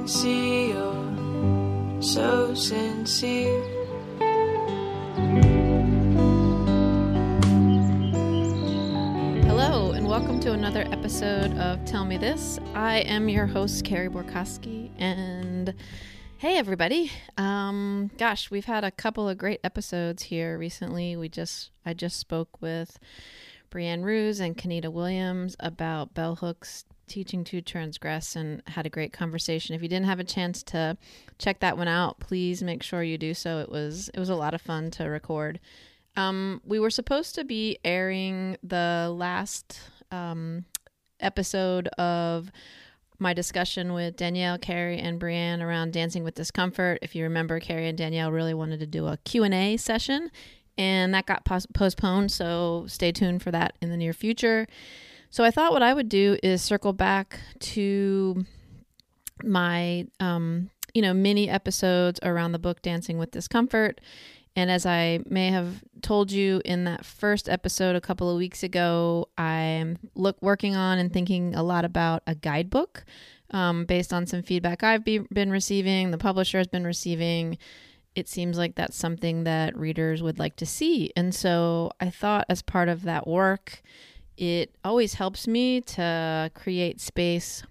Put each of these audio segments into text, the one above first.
can see you're so sincere. Hello, and welcome to another episode of Tell Me This. I am your host, Carey Borkowski, and hey, everybody. Um, gosh, we've had a couple of great episodes here recently. We just, I just spoke with Brianne Ruse and Kenita Williams about bell hooks teaching to transgress and had a great conversation. If you didn't have a chance to check that one out, please make sure you do so. It was it was a lot of fun to record. Um, we were supposed to be airing the last um, episode of my discussion with Danielle, Carrie, and Brianne around dancing with discomfort. If you remember, Carrie and Danielle really wanted to do a Q&A session, and that got pos- postponed, so stay tuned for that in the near future. So I thought what I would do is circle back to my um, you know, mini episodes around the book Dancing with Discomfort and as I may have told you in that first episode a couple of weeks ago, I'm look working on and thinking a lot about a guidebook um, based on some feedback I've be, been receiving, the publisher has been receiving. It seems like that's something that readers would like to see. And so I thought, as part of that work, it always helps me to create space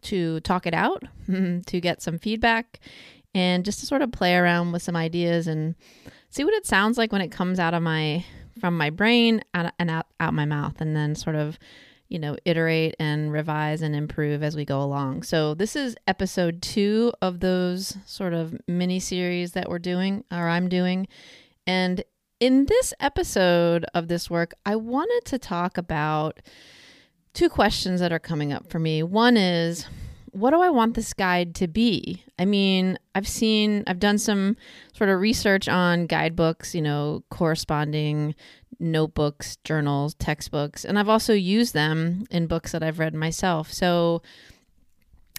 to talk it out, to get some feedback, and just to sort of play around with some ideas and see what it sounds like when it comes out of my from my brain out, and out, out my mouth and then sort of you know iterate and revise and improve as we go along. So this is episode two of those sort of mini series that we're doing or i'm doing and in this episode of this work i wanted to talk about two questions that are coming up for me one is what do I want this guide to be? I mean, I've seen, I've done some sort of research on guidebooks, you know, corresponding notebooks, journals, textbooks, and I've also used them in books that I've read myself. So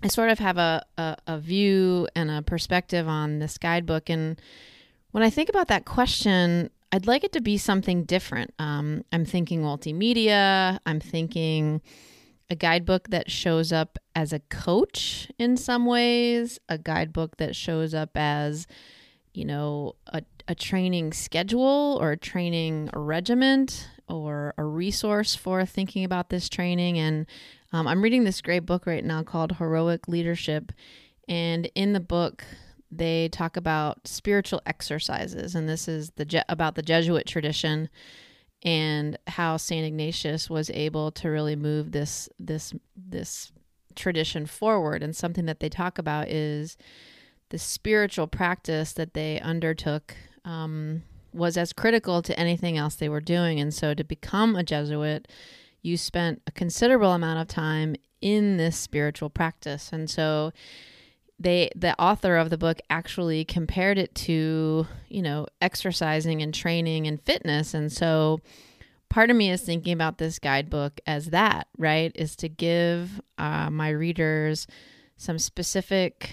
I sort of have a, a, a view and a perspective on this guidebook. And when I think about that question, I'd like it to be something different. Um, I'm thinking multimedia, I'm thinking a guidebook that shows up as a coach in some ways, a guidebook that shows up as, you know, a, a training schedule or a training regiment or a resource for thinking about this training. And um, I'm reading this great book right now called Heroic Leadership. And in the book, they talk about spiritual exercises. And this is the Je- about the Jesuit tradition and how Saint Ignatius was able to really move this this this tradition forward. And something that they talk about is the spiritual practice that they undertook um, was as critical to anything else they were doing. And so, to become a Jesuit, you spent a considerable amount of time in this spiritual practice. And so, they the author of the book actually compared it to you know exercising and training and fitness. And so part of me is thinking about this guidebook as that right? Is to give uh, my readers some specific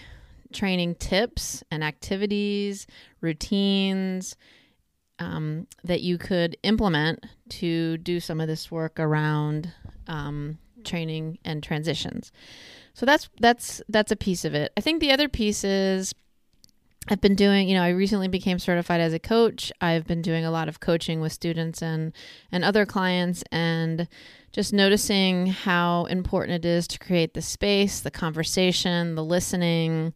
training tips and activities routines um, that you could implement to do some of this work around um, training and transitions so that's that's that's a piece of it. I think the other piece is I've been doing, you know, I recently became certified as a coach. I've been doing a lot of coaching with students and and other clients and just noticing how important it is to create the space, the conversation, the listening,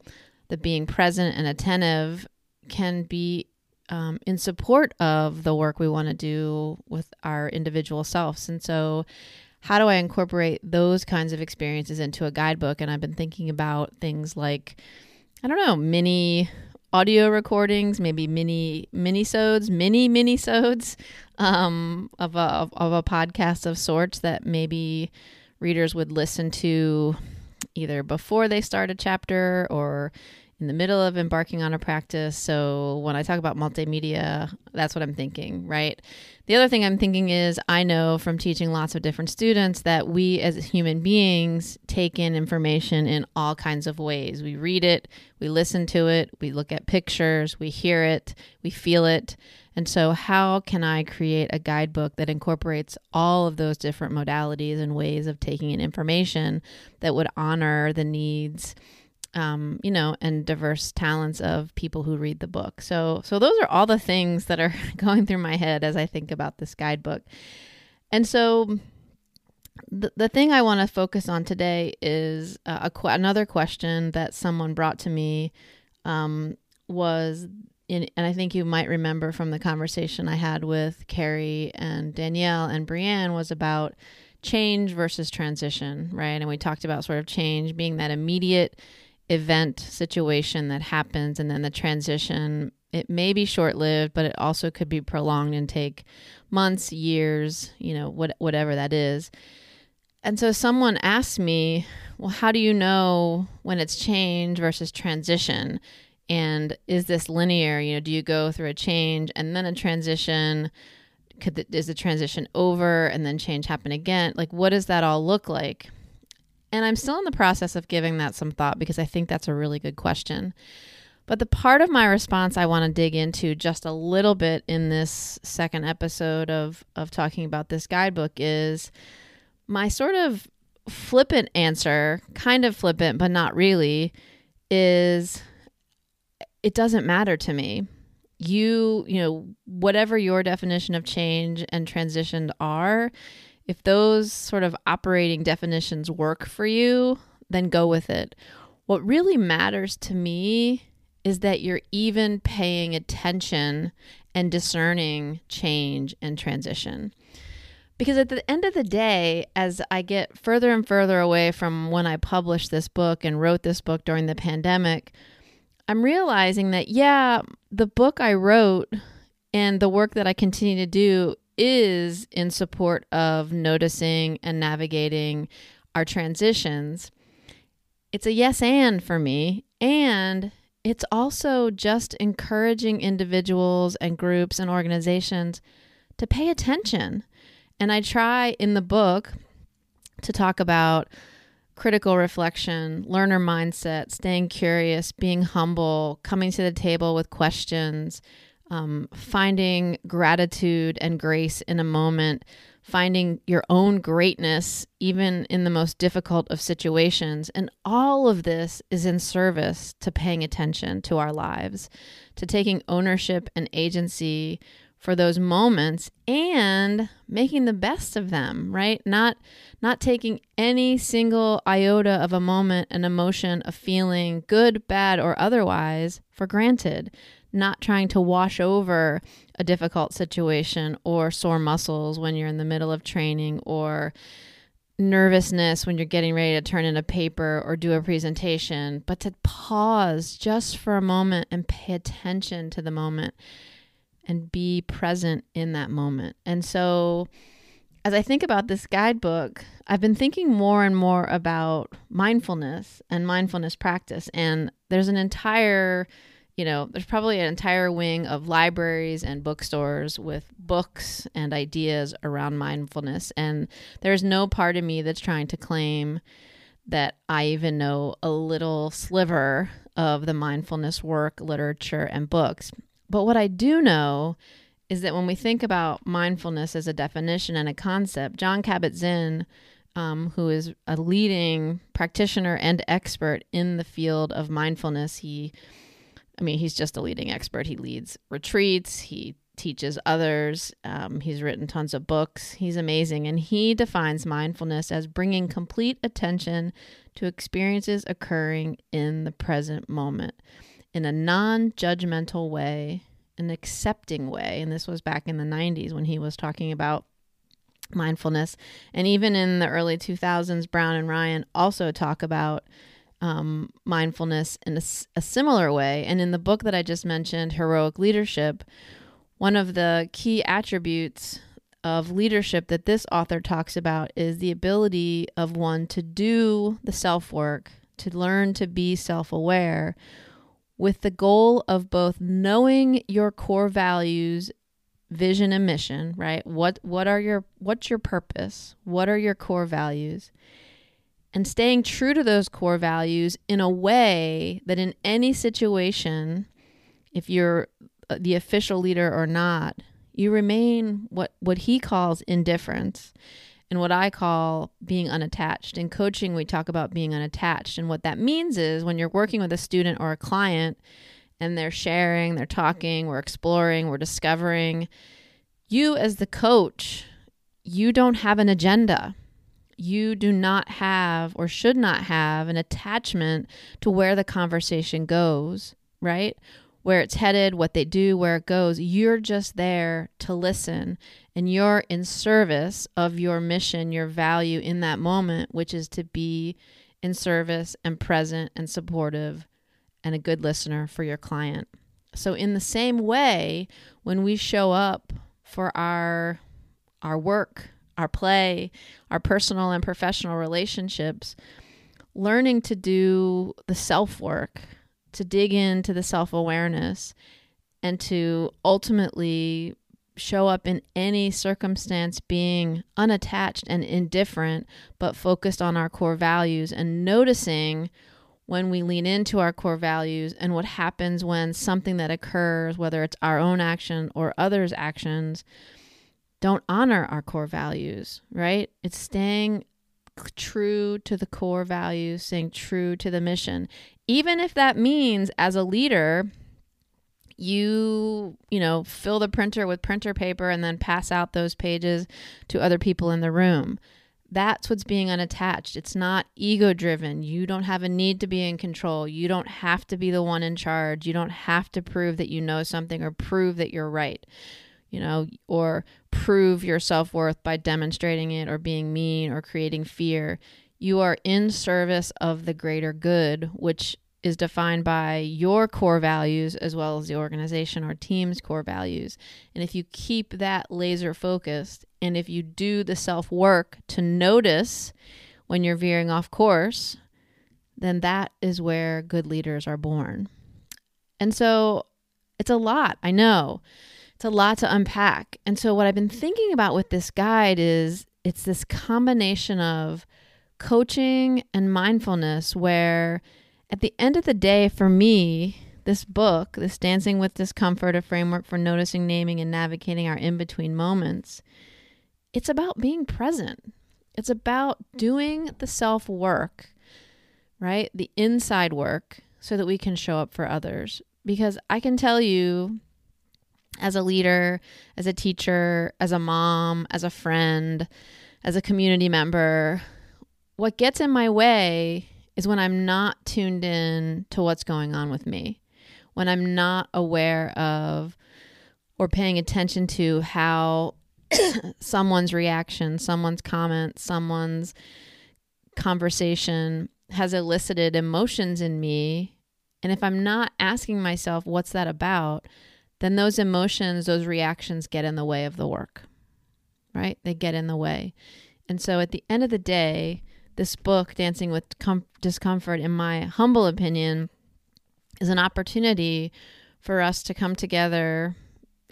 the being present and attentive can be um, in support of the work we want to do with our individual selves. And so, how do I incorporate those kinds of experiences into a guidebook? And I've been thinking about things like, I don't know, mini audio recordings, maybe mini mini-sodes, mini mini-sodes um, of, a, of, of a podcast of sorts that maybe readers would listen to either before they start a chapter or in the middle of embarking on a practice. So when I talk about multimedia, that's what I'm thinking, right? The other thing I'm thinking is I know from teaching lots of different students that we as human beings take in information in all kinds of ways. We read it, we listen to it, we look at pictures, we hear it, we feel it. And so, how can I create a guidebook that incorporates all of those different modalities and ways of taking in information that would honor the needs? Um, you know, and diverse talents of people who read the book. So, so those are all the things that are going through my head as I think about this guidebook. And so, the, the thing I want to focus on today is uh, a another question that someone brought to me um, was in, and I think you might remember from the conversation I had with Carrie and Danielle and Brienne was about change versus transition, right? And we talked about sort of change being that immediate event situation that happens and then the transition it may be short-lived but it also could be prolonged and take months years you know what, whatever that is. And so someone asked me well how do you know when it's change versus transition? And is this linear? You know do you go through a change and then a transition? Could the, is the transition over and then change happen again? Like what does that all look like and I'm still in the process of giving that some thought because I think that's a really good question. But the part of my response I want to dig into just a little bit in this second episode of, of talking about this guidebook is my sort of flippant answer, kind of flippant, but not really, is it doesn't matter to me. You, you know, whatever your definition of change and transition are, if those sort of operating definitions work for you, then go with it. What really matters to me is that you're even paying attention and discerning change and transition. Because at the end of the day, as I get further and further away from when I published this book and wrote this book during the pandemic, I'm realizing that, yeah, the book I wrote and the work that I continue to do is in support of noticing and navigating our transitions. It's a yes and for me. And it's also just encouraging individuals and groups and organizations to pay attention. And I try in the book to talk about critical reflection, learner mindset, staying curious, being humble, coming to the table with questions, um, finding gratitude and grace in a moment, finding your own greatness, even in the most difficult of situations. And all of this is in service to paying attention to our lives, to taking ownership and agency for those moments and making the best of them right not not taking any single iota of a moment an emotion a feeling good bad or otherwise for granted not trying to wash over a difficult situation or sore muscles when you're in the middle of training or nervousness when you're getting ready to turn in a paper or do a presentation, but to pause just for a moment and pay attention to the moment and be present in that moment. And so, as I think about this guidebook, I've been thinking more and more about mindfulness and mindfulness practice. And there's an entire you know, there's probably an entire wing of libraries and bookstores with books and ideas around mindfulness. And there's no part of me that's trying to claim that I even know a little sliver of the mindfulness work, literature, and books. But what I do know is that when we think about mindfulness as a definition and a concept, Jon Kabat-Zinn, um, who is a leading practitioner and expert in the field of mindfulness, he I mean, he's just a leading expert. He leads retreats, he teaches others, um, he's written tons of books. He's amazing. And he defines mindfulness as bringing complete attention to experiences occurring in the present moment in a non judgmental way, an accepting way. And this was back in the 90s when he was talking about mindfulness. And even in the early 2000s, Brown and Ryan also talk about um, mindfulness in a, a similar way. And in the book that I just mentioned, Heroic Leadership, one of the key attributes of leadership that this author talks about is the ability of one to do the self work, to learn to be self aware, with the goal of both knowing your core values vision and mission right? What what are your what's your purpose? What are your core values and staying true to those core values in a way that in any situation, if you're uh, the official leader or not, you remain what, what he calls indifference and what I call being unattached. In coaching, we talk about being unattached. And what that means is when you're working with a student or a client and they're sharing, they're talking, we're exploring, we're discovering, you as the coach, you don't have an agenda you do not have or should not have an attachment to where the conversation goes, right? Where it's headed, what they do, where it goes. You're just there to listen and you're in service of your mission, your value in that moment, which is to be in service and present and supportive and a good listener for your client. So in the same way, when we show up for our our work, our play, our personal and professional relationships, learning to do the self work, to dig into the self awareness, and to ultimately show up in any circumstance being unattached and indifferent, but focused on our core values and noticing when we lean into our core values and what happens when something that occurs, whether it's our own action or others' actions, don't honor our core values, right? It's staying true to the core values, staying true to the mission. Even if that means as a leader, you, you know, fill the printer with printer paper and then pass out those pages to other people in the room. That's what's being unattached. It's not ego driven. You don't have a need to be in control. You don't have to be the one in charge. You don't have to prove that you know something or prove that you're right you know, or prove your self worth by demonstrating it or being mean or creating fear. You are in service of the greater good, which is defined by your core values as well as the organization or team's core values. And if you keep that laser focused and if you do the self work to notice when you're veering off course, then that is where good leaders are born. And so it's a lot, I know it's a lot to unpack. And so, what I've been thinking about with this guide is it's this combination of coaching and mindfulness, where at the end of the day, for me, this book, this Dancing with Discomfort, a framework for noticing, naming, and navigating our in between moments, it's about being present. It's about doing the self work, right? The inside work so that we can show up for others. Because I can tell you as a leader, as a teacher, as a mom, as a friend, as a community member, what gets in my way is when I'm not tuned in to what's going on with me, when I'm not aware of or paying attention to how someone's reaction, someone's comment, someone's conversation has elicited emotions in me. And if I'm not asking myself, what's that about? Then those emotions, those reactions get in the way of the work, right? They get in the way. And so at the end of the day, this book, Dancing with Com- Discomfort, in my humble opinion, is an opportunity for us to come together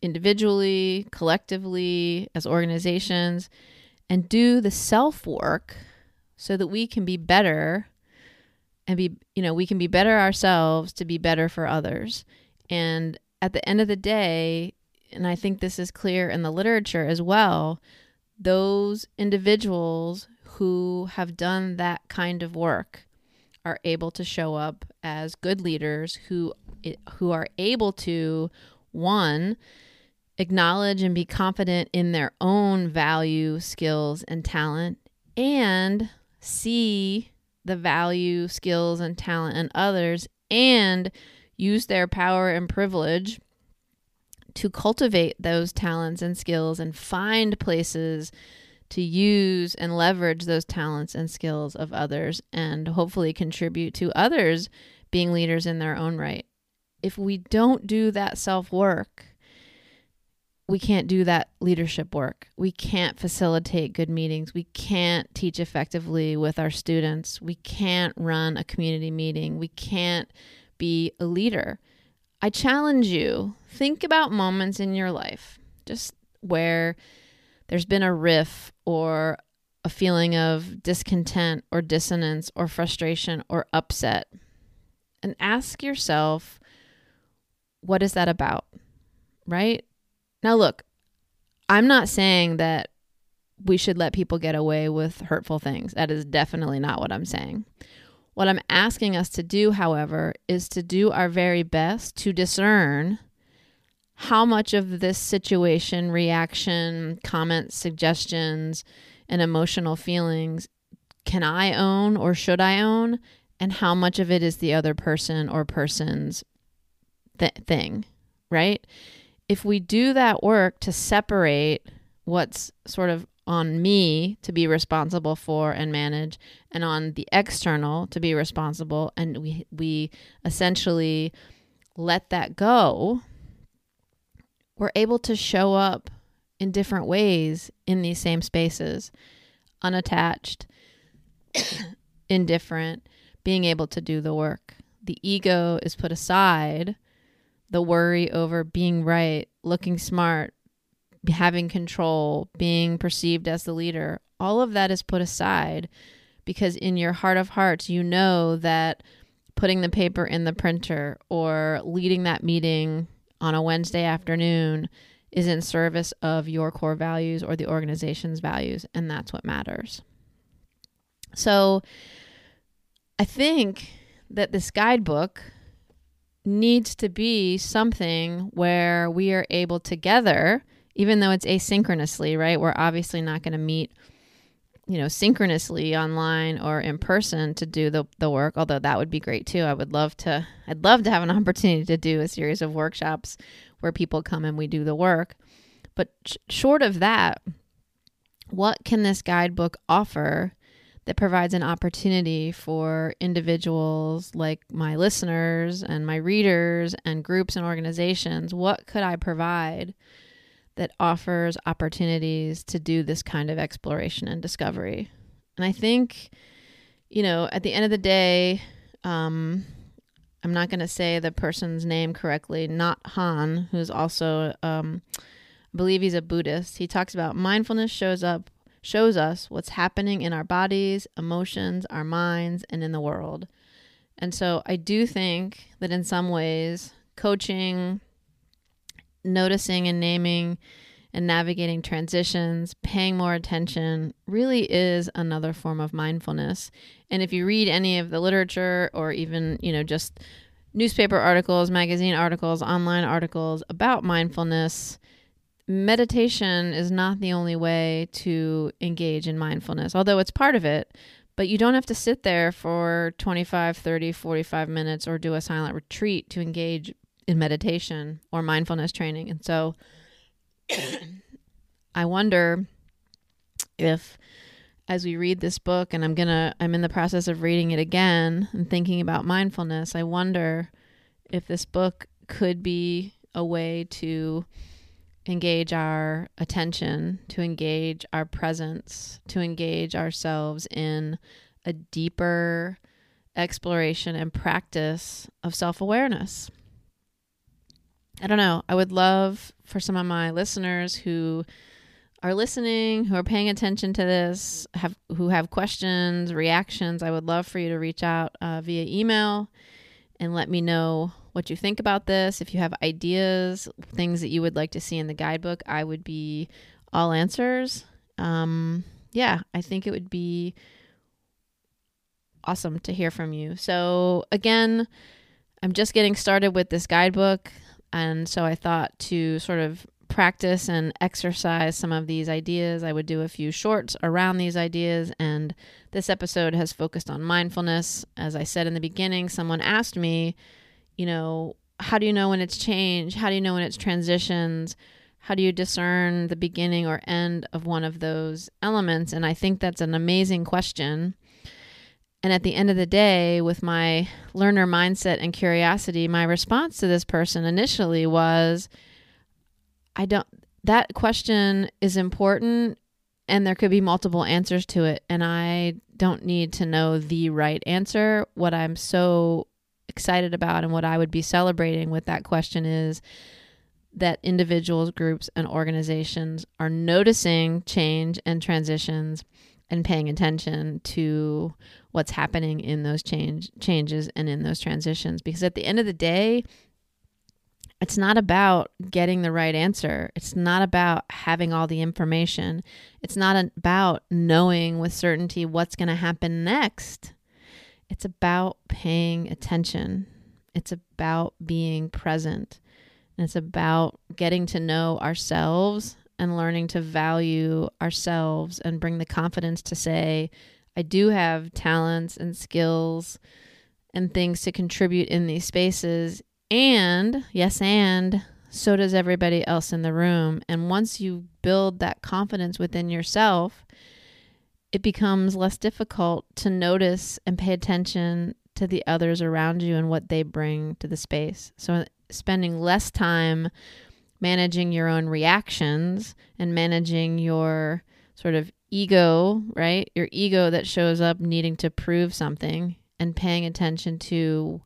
individually, collectively, as organizations, and do the self work so that we can be better and be, you know, we can be better ourselves to be better for others. And at the end of the day, and I think this is clear in the literature as well, those individuals who have done that kind of work are able to show up as good leaders who who are able to one acknowledge and be confident in their own value, skills, and talent, and see the value, skills, and talent in others, and use their power and privilege to cultivate those talents and skills and find places to use and leverage those talents and skills of others and hopefully contribute to others being leaders in their own right. If we don't do that self work, we can't do that leadership work. We can't facilitate good meetings. We can't teach effectively with our students. We can't run a community meeting. We can't be a leader. I challenge you think about moments in your life just where there's been a riff or a feeling of discontent or dissonance or frustration or upset. And ask yourself, what is that about? Right? Now, look, I'm not saying that we should let people get away with hurtful things. That is definitely not what I'm saying. What I'm asking us to do, however, is to do our very best to discern how much of this situation, reaction, comments, suggestions, and emotional feelings can I own or should I own, and how much of it is the other person or person's th- thing, right? if we do that work to separate what's sort of on me to be responsible for and manage and on the external to be responsible and we we essentially let that go we're able to show up in different ways in these same spaces unattached indifferent being able to do the work. The ego is put aside the worry over being right, looking smart, having control, being perceived as the leader, all of that is put aside because in your heart of hearts, you know that putting the paper in the printer or leading that meeting on a Wednesday afternoon is in service of your core values or the organization's values, and that's what matters. So I think that this guidebook needs to be something where we are able together, even though it's asynchronously, right? We're obviously not going to meet, you know, synchronously online or in person to do the, the work, although that would be great too. I would love to, I'd love to have an opportunity to do a series of workshops where people come and we do the work. But sh- short of that, what can this guidebook offer that provides an opportunity for individuals like my listeners and my readers and groups and organizations. What could I provide that offers opportunities to do this kind of exploration and discovery? And I think, you know, at the end of the day, um, I'm not going to say the person's name correctly, Nhat Hanh, who's also, um, I believe he's a Buddhist. He talks about mindfulness shows up shows us what's happening in our bodies, emotions, our minds, and in the world. And so I do think that in some ways, coaching, noticing and naming and navigating transitions, paying more attention really is another form of mindfulness. And if you read any of the literature or even, you know, just newspaper articles, magazine articles, online articles about mindfulness, meditation is not the only way to engage in mindfulness, although it's part of it. But you don't have to sit there for 25, 30, 45 minutes or do a silent retreat to engage in meditation or mindfulness training. And so I wonder if as we read this book and I'm going to I'm in the process of reading it again and thinking about mindfulness, I wonder if this book could be a way to engage our attention, to engage our presence, to engage ourselves in a deeper exploration and practice of self awareness. I don't know. I would love for some of my listeners who are listening, who are paying attention to this, have who have questions, reactions. I would love for you to reach out uh, via email and let me know what you think about this. If you have ideas, things that you would like to see in the guidebook, I would be all answers. Um, yeah, I think it would be awesome to hear from you. So, again, I'm just getting started with this guidebook. And so I thought to sort of practice and exercise some of these ideas, I would do a few shorts around these ideas. And this episode has focused on mindfulness. As I said in the beginning, someone asked me, you know, how do you know when it's change? How do you know when it's transitions? How do you discern the beginning or end of one of those elements? And I think that's an amazing question. And at the end of the day, with my learner mindset and curiosity, my response to this person initially was I don't, that question is important and there could be multiple answers to it. And I don't need to know the right answer. What I'm so excited about and what I would be celebrating with that question is that individuals, groups, and organizations are noticing change and transitions and paying attention to what's happening in those change changes and in those transitions because at the end of the day it's not about getting the right answer. It's not about having all the information. It's not about knowing with certainty what's going to happen next. It's about paying attention. It's about being present. And it's about getting to know ourselves and learning to value ourselves and bring the confidence to say, I do have talents and skills and things to contribute in these spaces. And, yes, and so does everybody else in the room. And once you build that confidence within yourself, it becomes less difficult to notice and pay attention to the others around you and what they bring to the space. So, spending less time managing your own reactions and managing your sort of ego, right? Your ego that shows up needing to prove something and paying attention to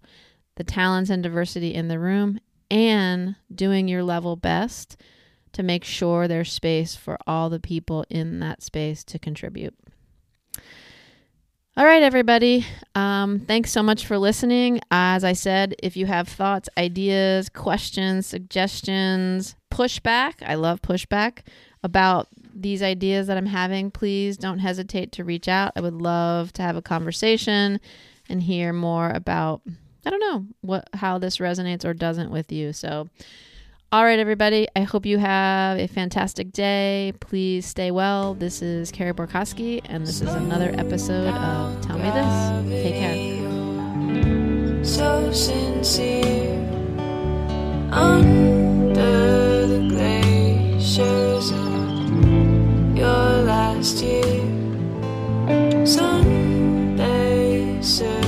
the talents and diversity in the room and doing your level best to make sure there's space for all the people in that space to contribute. All right, everybody. Um, thanks so much for listening. As I said, if you have thoughts, ideas, questions, suggestions, pushback, I love pushback about these ideas that I'm having, please don't hesitate to reach out. I would love to have a conversation and hear more about I don't know what how this resonates or doesn't with you. So all right, everybody. I hope you have a fantastic day. Please stay well. This is Carey Borkowski, and this is another episode of Tell Me This. Take care. So sincere under the glaciers of your last year. Sunday searching